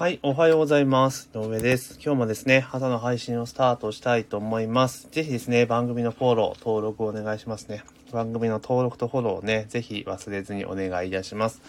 はい、おはようございます。井上です。今日もですね、朝の配信をスタートしたいと思います。ぜひですね、番組のフォロー、登録をお願いしますね。番組の登録とフォローをね、ぜひ忘れずにお願いいたします。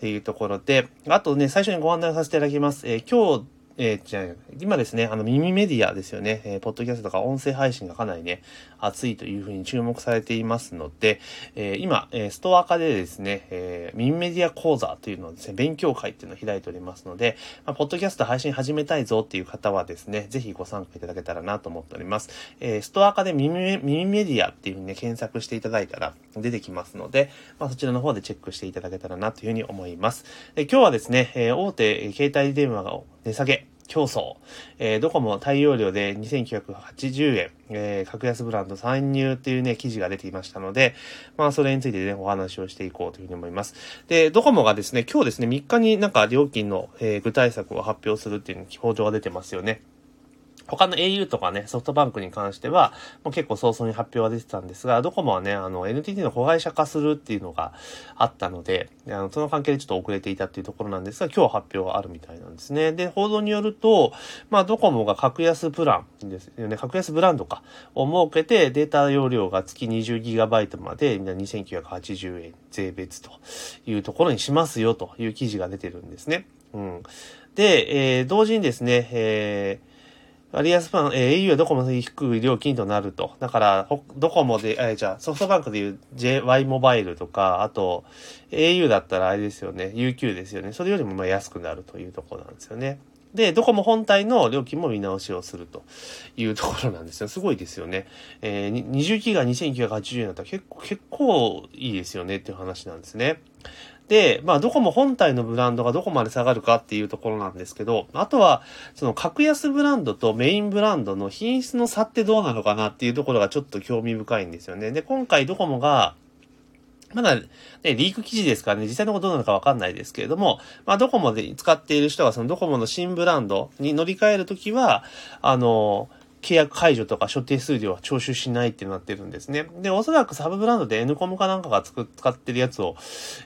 というところで、あとね、最初にご案内させていただきます。えー今日、えーじゃ今ですね、あの、耳メディアですよね、えーポッドキャストとか音声配信がかなりね、熱いというふうに注目されていますので、えー今、えーストア化でですね、えー、耳メディア講座というのをですね、勉強会っていうのを開いておりますので、まあ、ポッドキャスト配信始めたいぞっていう方はですね、ぜひご参加いただけたらなと思っております。えーストア化で耳メ耳メディアっていうふうにね、検索していただいたら出てきますので、まあ、そちらの方でチェックしていただけたらなというふうに思います。で今日はですね、えー大手携帯電話が値下げ、競争、えードコモ対応料で2980円、えー格安ブランド参入っていうね、記事が出ていましたので、まあ、それについてね、お話をしていこうというふうに思います。で、ドコモがですね、今日ですね、3日になんか料金の、えー具体策を発表するっていう報道が出てますよね。他の au とかね、ソフトバンクに関しては、もう結構早々に発表が出てたんですが、ドコモはね、あの、NTT の子会社化するっていうのがあったので、あの、その関係でちょっと遅れていたっていうところなんですが、今日発表があるみたいなんですね。で、報道によると、まあ、ドコモが格安プランですよね、格安ブランドか、を設けて、データ容量が月 20GB まで、みんな2980円税別というところにしますよという記事が出てるんですね。うん。で、えー同時にですね、えー割安プラン、えー au はドコモで低い料金となると。だから、ほドコモで、えーじゃあ、ソフトバンクでいう JY モバイルとか、あと、au だったらあれですよね、UQ ですよね。それよりもま安くなるというところなんですよね。で、ドコモ本体の料金も見直しをするというところなんですよ。すごいですよね。えー、20ギガ2980円だったら結構、結構いいですよねっていう話なんですね。で、まあ、ドコモ本体のブランドがどこまで下がるかっていうところなんですけど、あとは、その格安ブランドとメインブランドの品質の差ってどうなのかなっていうところがちょっと興味深いんですよね。で、今回ドコモが、まだ、ね、リーク記事ですからね、実際のことどうなのかわかんないですけれども、まあ、ドコモで使っている人は、そのドコモの新ブランドに乗り換えるときは、あの、契約解除とか所定数量は徴収しないってなってるんですね。で、おそらくサブブランドで N コムかなんかがつく使ってるやつを、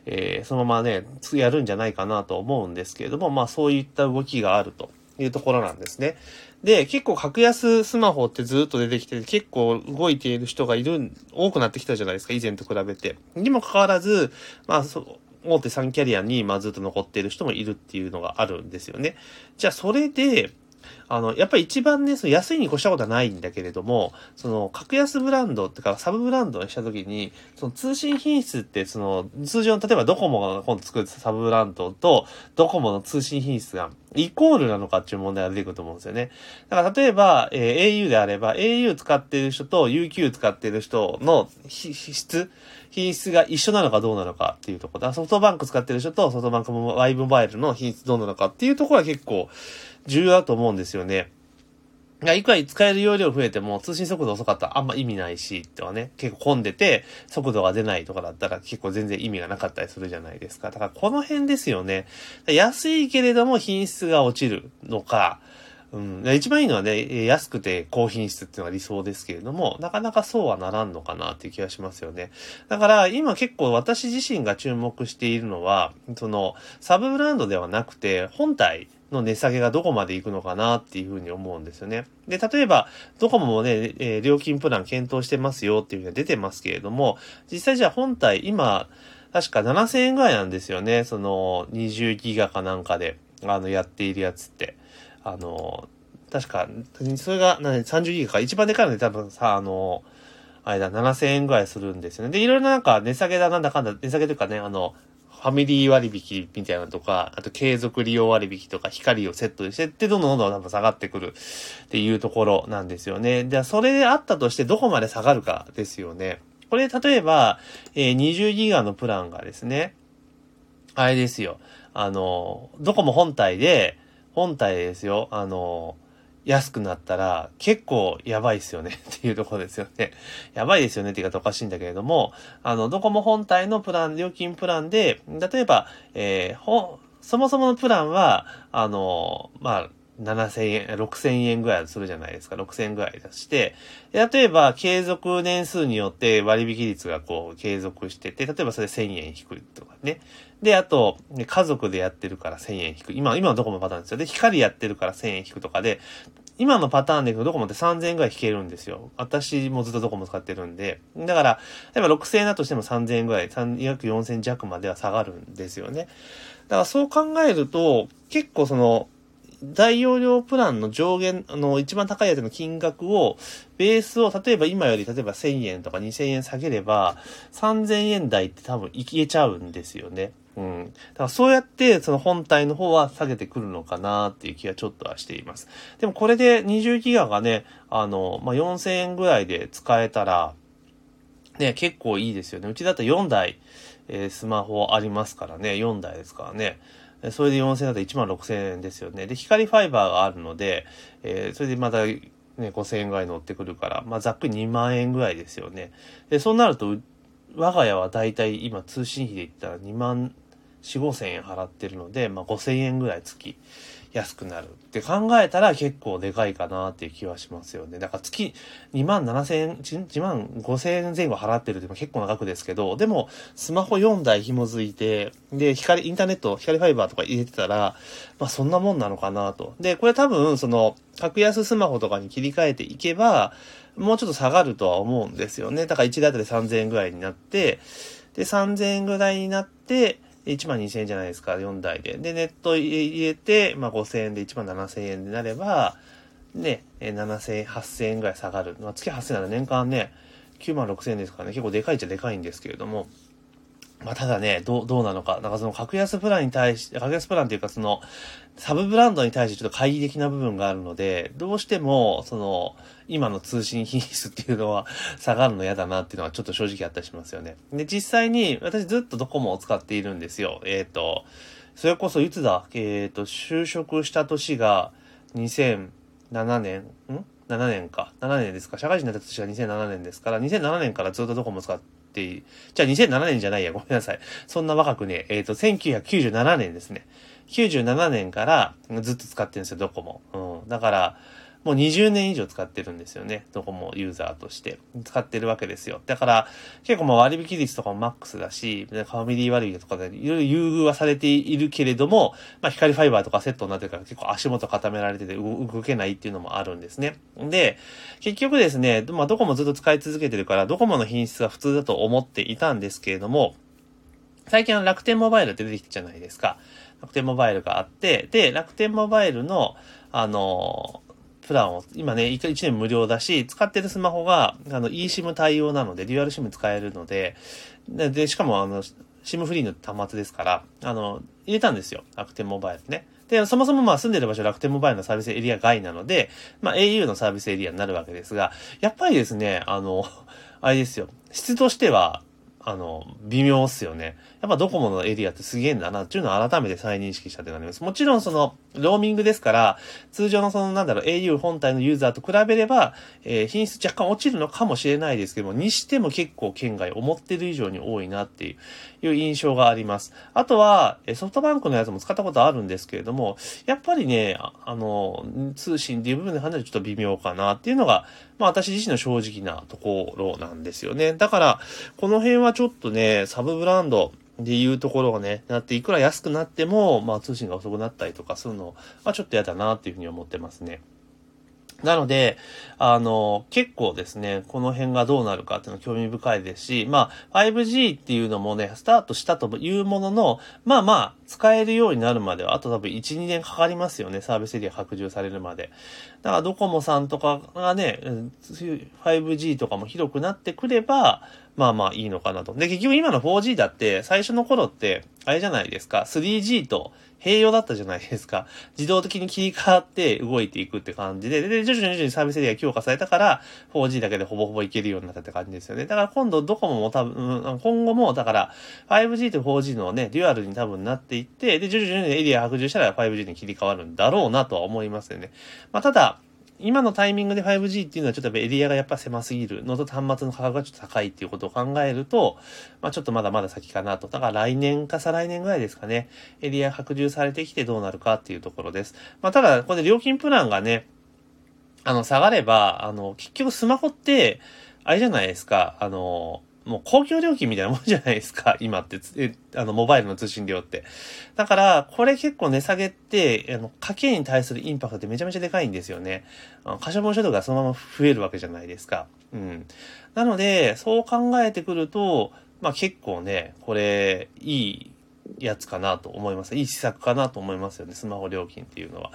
えーそのままね、やるんじゃないかなと思うんですけれども、まあそういった動きがあるというところなんですね。で、結構格安スマホってずっと出てきて、結構動いている人がいる、多くなってきたじゃないですか、以前と比べて。にもかかわらず、まあそう、大手3キャリアに、まあずっと残っている人もいるっていうのがあるんですよね。じゃあそれで、あの、やっぱり一番ね、その安いに越したことはないんだけれども、その、格安ブランドってか、サブブランドにしたときに、その通信品質って、その、通常の、例えばドコモが今度作るサブブランドと、ドコモの通信品質がイコールなのかっていう問題が出てくると思うんですよね。だから例えば、えー au であれば、au 使ってる人と UQ 使ってる人のひ質、品質が一緒なのかどうなのかっていうところだ。ソフトバンク使ってる人とソフトバンクモバイモバイルの品質どうなのかっていうところは結構重要だと思うんですよね。いやいくら使える容量増えても通信速度遅かったらあんま意味ないし、とはね、結構混んでて速度が出ないとかだったら結構全然意味がなかったりするじゃないですか。だからこの辺ですよね。安いけれども品質が落ちるのか、うん、一番いいのはね、え安くて高品質っていうのが理想ですけれども、なかなかそうはならんのかなっていう気がしますよね。だから今結構私自身が注目しているのは、そのサブブランドではなくて本体の値下げがどこまで行くのかなっていうふうに思うんですよね。で、例えば、ドコモもね、えー料金プラン検討してますよっていうふうに出てますけれども、実際じゃあ本体今、確か7000円ぐらいなんですよね。その20ギガかなんかで、あの、やっているやつって。あの、確か、それが、な30ギガか、一番でかいので多分さ、あの、あれだ、7000円ぐらいするんですよね。で、いろいろなんか値下げだなんだかんだ、値下げというかね、あの、ファミリー割引みたいなのとか、あと継続利用割引とか光をセットにしてって、どんどんどんどん多分下がってくるっていうところなんですよね。じゃあ、それであったとしてどこまで下がるかですよね。これ、例えば、えー20ギガのプランがですね、あれですよ。あの、ドコモ本体で、本体ですよ。あの、安くなったら結構やばいですよね っていうところですよね。やばいですよねって言い方おかしいんだけれども、あの、ドコモ本体のプラン、料金プランで、例えば、えーほ、そもそものプランは、あの、まあ、7000円、6000円ぐらいするじゃないですか。6000円ぐらい出して、例えば継続年数によって割引率がこう継続してて、例えばそれ1000円引くとかね。で、あと、家族でやってるから1000円引く。今、今のドコモパターンですよ。で、光やってるから1000円引くとかで、今のパターンでドコモって3000円ぐらい引けるんですよ。私もずっとドコモ使ってるんで。だから、例えば6000円だとしても3000円ぐらい、約4000弱までは下がるんですよね。だからそう考えると、結構その、大容量プランの上限、あの、一番高いやつの金額を、ベースを、例えば今より、例えば1000円とか2000円下げれば、3000円台って多分いけちゃうんですよね。うん。だからそうやって、その本体の方は下げてくるのかなっていう気がちょっとはしています。でもこれで20ギガがね、あの、まあ、4000円ぐらいで使えたら、ね、結構いいですよね。うちだと4台、えー、スマホありますからね、4台ですからね。それで4000円だと1万6000円ですよね。で、光ファイバーがあるので、えー、それでまたね、5000円ぐらい乗ってくるから、まあ、ざっくり2万円ぐらいですよね。で、そうなると、我が家はだいたい今通信費で言ったら2万4、5000円払ってるので、まあ、5千円ぐらい月安くなるって考えたら結構でかいかなっていう気はしますよね。だから月2万7千円、1万5千円前後払ってるって結構な額ですけど、でもスマホ4台紐づいて、で、光、インターネット、光ファイバーとか入れてたら、まあそんなもんなのかなと。で、これ多分その、格安スマホとかに切り替えていけば、もうちょっと下がるとは思うんですよね。だから1台あたり3000円ぐらいになって、で、3000円ぐらいになって、1万2000円じゃないですか、4台で。で、ネット入れて、まあ5000円で1万7000円になれば、ね、7000円、8000円ぐらい下がる。まあ月8000円なら年間ね、9万6000円ですからね、結構でかいっちゃでかいんですけれども、まあ、ただね、どう、どうなのか。なんかその格安プランに対し、格安プランっていうかその、サブブランドに対してちょっと懐疑的な部分があるので、どうしても、その、今の通信品質っていうのは 下がるの嫌だなっていうのはちょっと正直あったりしますよね。で、実際に私ずっとドコモを使っているんですよ。えっ、ー、と、それこそいつだえっ、ー、と、就職した年が2007年、ん ?7 年か。7年ですか。社会人になった年が2007年ですから、2007年からずっとドコモ使って、じゃあ2007年じゃないや、ごめんなさい。そんな若くね、えっ、ー、と、1997年ですね。97年からずっと使ってるんですよ、ドコモ。うん。だから、もう20年以上使ってるんですよね。ドコモユーザーとして使ってるわけですよ。だから、結構もう割引率とかもマックスだし、ファミリー割引とかでいろいろ優遇はされているけれども、まあ光ファイバーとかセットになってるから結構足元固められてて動けないっていうのもあるんですね。で、結局ですね、まあドコモずっと使い続けてるから、ドコモの品質は普通だと思っていたんですけれども、最近は楽天モバイルって出てきたじゃないですか。楽天モバイルがあって、で、楽天モバイルの、あの、プランを、今ね、1年無料だし、使ってるスマホが、あの、eSIM 対応なので、デュアル SIM 使えるので、で、でしかも、あの、SIM フリーの端末ですから、あの、入れたんですよ。楽天モバイルね。で、そもそもまあ住んでる場所楽天モバイルのサービスエリア外なので、まあ au のサービスエリアになるわけですが、やっぱりですね、あの、あれですよ。質としては、あの、微妙っすよね。やっぱドコモのエリアってすげえんだなっていうのを改めて再認識したってなります。もちろんその、ローミングですから、通常のそのなんだろう、au 本体のユーザーと比べれば、えー、品質若干落ちるのかもしれないですけども、にしても結構県外思ってる以上に多いなっていういう印象があります。あとは、ソフトバンクのやつも使ったことあるんですけれども、やっぱりね、あの、通信っていう部分で判断ちょっと微妙かなっていうのが、まあ私自身の正直なところなんですよね。だから、この辺はちょっとね、サブブランド、でいうところがね、なって、いくら安くなっても、まあ通信が遅くなったりとかするのはちょっと嫌だなっていうふうに思ってますね。なので、あの、結構ですね、この辺がどうなるかっていうのは興味深いですし、まあ、5G っていうのもね、スタートしたというものの、まあまあ、使えるようになるまでは、あと多分1、2年かかりますよね、サービスエリア拡充されるまで。だからドコモさんとかがね、5G とかも広くなってくれば、まあまあいいのかなと。で、結局今の 4G だって、最初の頃って、あれじゃないですか、3G と併用だったじゃないですか。自動的に切り替わって動いていくって感じで、で、徐々に徐々にサービスエリア強化されたから、4G だけでほぼほぼいけるようになったって感じですよね。だから今度ドコモも多分、今後も、だから、5G と 4G のね、デュアルに多分なっていって、で、徐々にエリア拡充したら 5G に切り替わるんだろうなとは思いますよね。まあ、ただ、今のタイミングで 5G っていうのはちょっとエリアがやっぱ狭すぎるのと端末の価格がちょっと高いっていうことを考えると、まあちょっとまだまだ先かなと。だから来年か再来年ぐらいですかね、エリア拡充されてきてどうなるかっていうところです。まあただ、これ料金プランがね、あの、下がれば、あの、結局スマホって、あれじゃないですか、あの、もう公共料金みたいなもんじゃないですか、今って、え、あの、モバイルの通信料って。だから、これ結構値下げって、あの、家計に対するインパクトってめちゃめちゃでかいんですよね。可処分所得がそのまま増えるわけじゃないですか。うん。なので、そう考えてくると、まあ結構ね、これ、いいやつかなと思います。いい施策かなと思いますよね、スマホ料金っていうのは。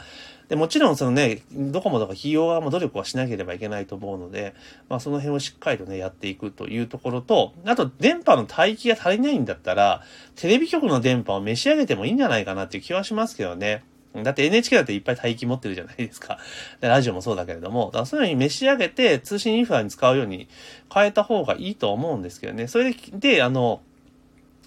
で、もちろんそのね、ドコモとか企業側も努力はしなければいけないと思うので、まあその辺をしっかりとね、やっていくというところと、あと電波の帯域が足りないんだったら、テレビ局の電波を召し上げてもいいんじゃないかなっていう気はしますけどね。だって NHK だっていっぱい帯域持ってるじゃないですか。でラジオもそうだけれども、だからそういうふうに召し上げて通信インフラに使うように変えた方がいいと思うんですけどね。それで、で、あの、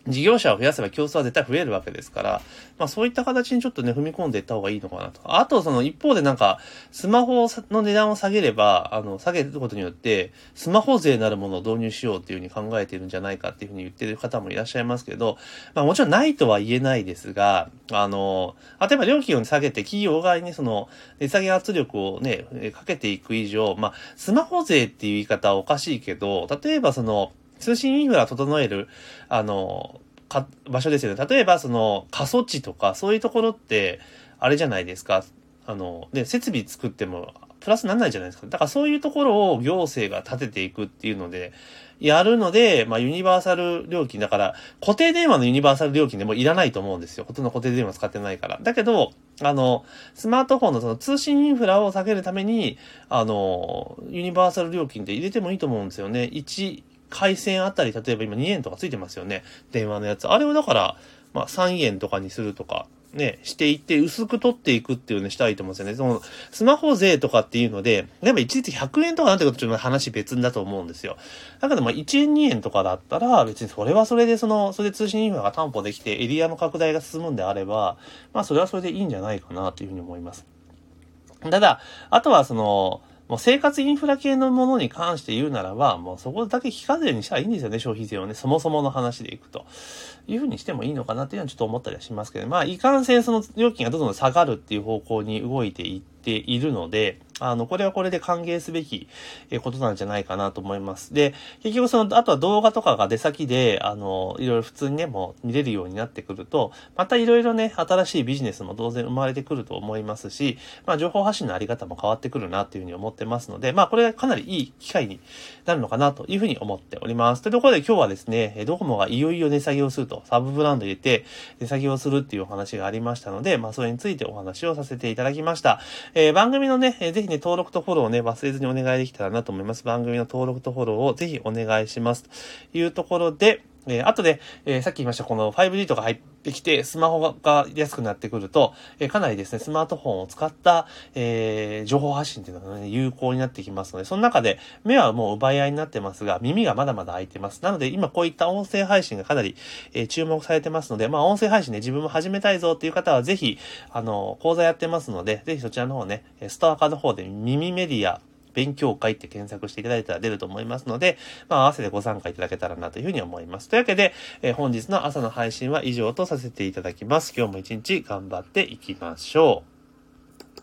事業者を増やせば競争は絶対増えるわけですから、まあそういった形にちょっとね、踏み込んでいった方がいいのかなと。あと、その一方でなんか、スマホの値段を下げれば、あの、下げることによって、スマホ税なるものを導入しようっていうふうに考えているんじゃないかっていうふうに言ってる方もいらっしゃいますけど、まあもちろんないとは言えないですが、あの、例えば料金を下げて企業側に、その、値下げ圧力をね、かけていく以上、まあ、スマホ税っていう言い方はおかしいけど、例えばその、通信インフラ整える、あの、か、場所ですよね。例えば、その、過疎地とか、そういうところって、あれじゃないですか。あの、で、設備作っても、プラスなんないじゃないですか。だからそういうところを行政が立てていくっていうので、やるので、まあ、ユニバーサル料金だから、固定電話のユニバーサル料金でもいらないと思うんですよ。ほとんど固定電話使ってないから。だけど、あの、スマートフォンのその通信インフラを下げるために、あの、ユニバーサル料金って入れてもいいと思うんですよね。1、回線あたり、例えば今2円とかついてますよね。電話のやつ。あれをだから、まあ3円とかにするとか、ね、していって、薄く取っていくっていうのしたいと思うんですよね。その、スマホ税とかっていうので、例えば一律100円とかなんてことちょっと話別だと思うんですよ。だけどまあ1円2円とかだったら、別にそれはそれでその、それで通信インフラが担保できて、エリアの拡大が進むんであれば、まあそれはそれでいいんじゃないかなというふうに思います。ただ、あとはその、もう生活インフラ系のものに関して言うならば、もうそこだけ非課税にしたらいいんですよね、消費税をね。そもそもの話でいくと。いうふうにしてもいいのかなっていうのはちょっと思ったりはしますけど、まあ、いかんせんその料金がどんどん下がるっていう方向に動いていっているので、あの、これはこれで歓迎すべきことなんじゃないかなと思います。で、結局その、あとは動画とかが出先で、あの、いろいろ普通にね、もう見れるようになってくると、またいろいろね、新しいビジネスも当然生まれてくると思いますし、まあ、情報発信のあり方も変わってくるなっていうふうに思ってますので、まあ、これはかなりいい機会になるのかなというふうに思っております。というところで今日はですね、ドコモがいよいよ値下げをすると、サブブランド入れて値下げをするっていうお話がありましたので、まあ、それについてお話をさせていただきました。えー、番組のね、ぜひひね、登録とフォローをね、忘れずにお願いできたらなと思います。番組の登録とフォローをぜひお願いします。というところで、えー、あとで、えー、さっき言いました、この 5G とか入ってきて、スマホが安くなってくると、えー、かなりですね、スマートフォンを使った、え、情報発信っていうのがね、有効になってきますので、その中で、目はもう奪い合いになってますが、耳がまだまだ開いてます。なので、今こういった音声配信がかなり、え、注目されてますので、まあ、音声配信、ね、自分も始めたいぞっていう方は、ぜひ、あの、講座やってますので、ぜひそちらの方ね、ストアカーの方で耳メディア、勉強会って検索していただいたら出ると思いますので、まあ、合わせてご参加いただけたらなというふうに思います。というわけで、えー、本日の朝の配信は以上とさせていただきます。今日も一日頑張っていきましょう。